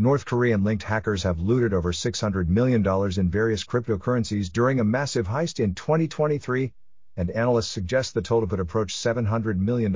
North Korean linked hackers have looted over $600 million in various cryptocurrencies during a massive heist in 2023, and analysts suggest the total could approach $700 million.